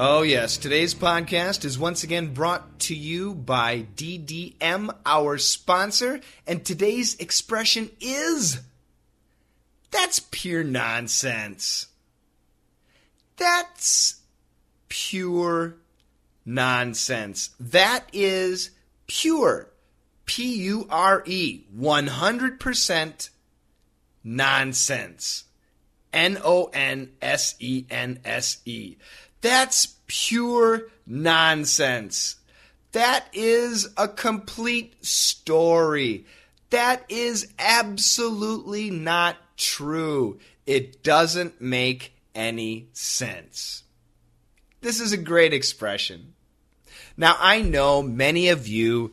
Oh, yes. Today's podcast is once again brought to you by DDM, our sponsor. And today's expression is That's pure nonsense. That's pure nonsense. That is pure. P U R E. 100% nonsense. N O N S E N S E. That's pure nonsense. That is a complete story. That is absolutely not true. It doesn't make any sense. This is a great expression. Now, I know many of you,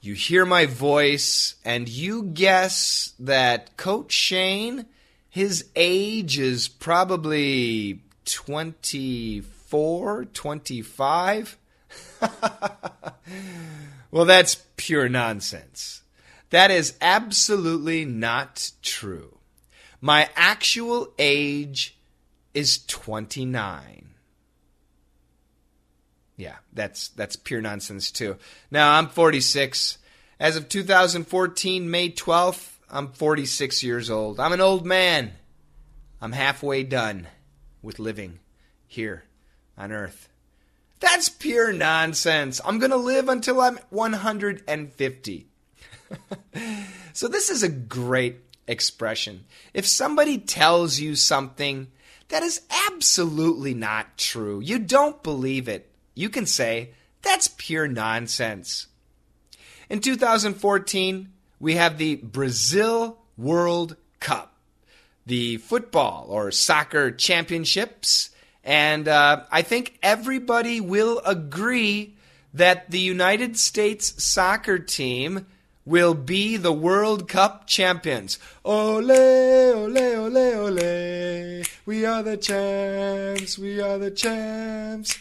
you hear my voice and you guess that Coach Shane, his age is probably 24, 25. well, that's pure nonsense. That is absolutely not true. My actual age is 29. Yeah, that's that's pure nonsense too. Now, I'm 46. As of 2014 May 12th, I'm 46 years old. I'm an old man. I'm halfway done with living here on earth. That's pure nonsense. I'm going to live until I'm 150. so, this is a great expression. If somebody tells you something that is absolutely not true, you don't believe it, you can say, that's pure nonsense. In 2014, we have the Brazil World Cup, the football or soccer championships, and uh, I think everybody will agree that the United States soccer team will be the World Cup champions. Ole, ole, ole, ole. We are the champs. We are the champs.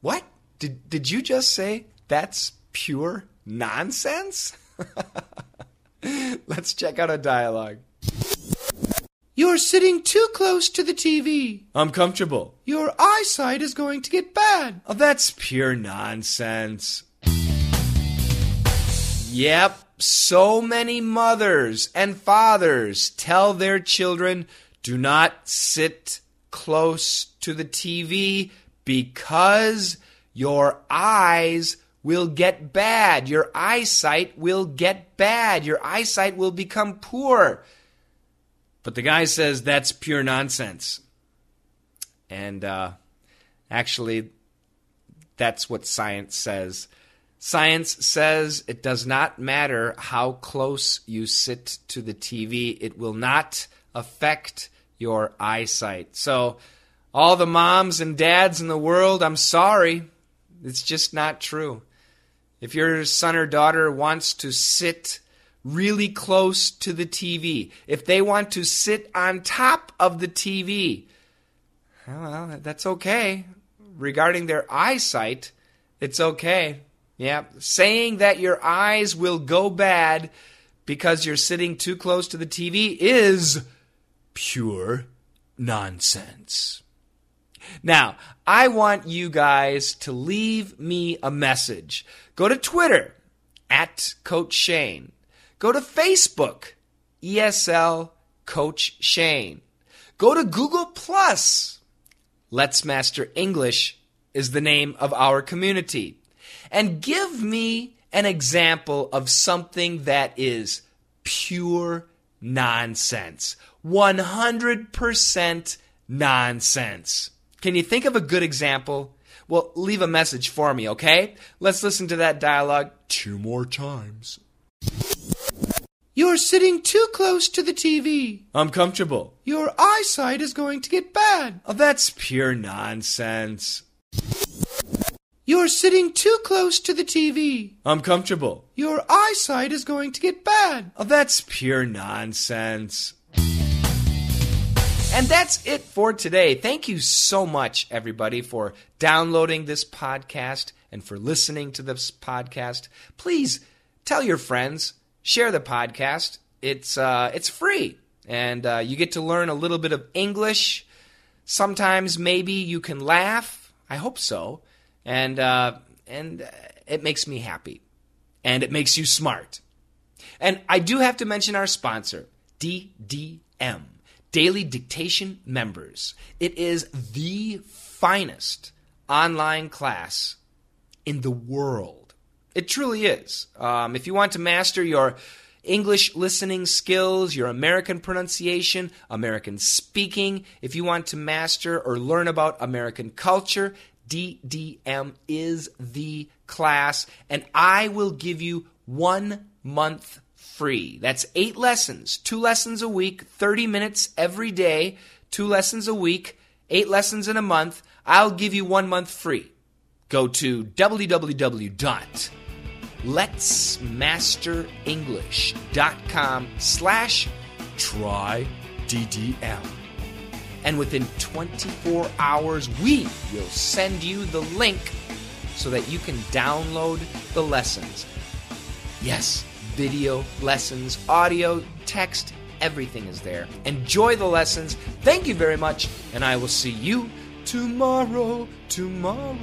What? Did, did you just say that's pure nonsense? Let's check out a dialogue. You're sitting too close to the TV. I'm comfortable. Your eyesight is going to get bad. Oh, that's pure nonsense. Yep, so many mothers and fathers tell their children do not sit close to the TV because your eyes will get bad. Your eyesight will get bad. Your eyesight will become poor. But the guy says that's pure nonsense. And uh, actually, that's what science says. Science says it does not matter how close you sit to the TV, it will not affect your eyesight. So, all the moms and dads in the world, I'm sorry. It's just not true. If your son or daughter wants to sit really close to the TV, if they want to sit on top of the TV, well, that's okay. Regarding their eyesight, it's okay. Yeah, saying that your eyes will go bad because you're sitting too close to the TV is pure nonsense. Now, I want you guys to leave me a message. Go to Twitter at Coach Shane. Go to Facebook, ESL Coach Shane. Go to Google Plus. Let's Master English is the name of our community. And give me an example of something that is pure nonsense. 100% nonsense. Can you think of a good example? Well, leave a message for me, okay? Let's listen to that dialogue two more times. You're sitting too close to the TV. I'm comfortable. Your eyesight is going to get bad. Oh, that's pure nonsense. You're sitting too close to the TV. I'm comfortable. Your eyesight is going to get bad. Oh, that's pure nonsense. And that's it for today. Thank you so much, everybody, for downloading this podcast and for listening to this podcast. Please tell your friends, share the podcast. It's uh, it's free, and uh, you get to learn a little bit of English. Sometimes maybe you can laugh. I hope so, and uh, and it makes me happy, and it makes you smart. And I do have to mention our sponsor, DDM. Daily Dictation members. It is the finest online class in the world. It truly is. Um, if you want to master your English listening skills, your American pronunciation, American speaking, if you want to master or learn about American culture, DDM is the class, and I will give you one month free. That's eight lessons, two lessons a week, 30 minutes every day, two lessons a week, eight lessons in a month. I'll give you one month free. Go to www.letsmasterenglish.com slash try DDM. And within 24 hours, we will send you the link so that you can download the lessons. Yes, video lessons, audio, text, everything is there. Enjoy the lessons. Thank you very much, and I will see you tomorrow. Tomorrow.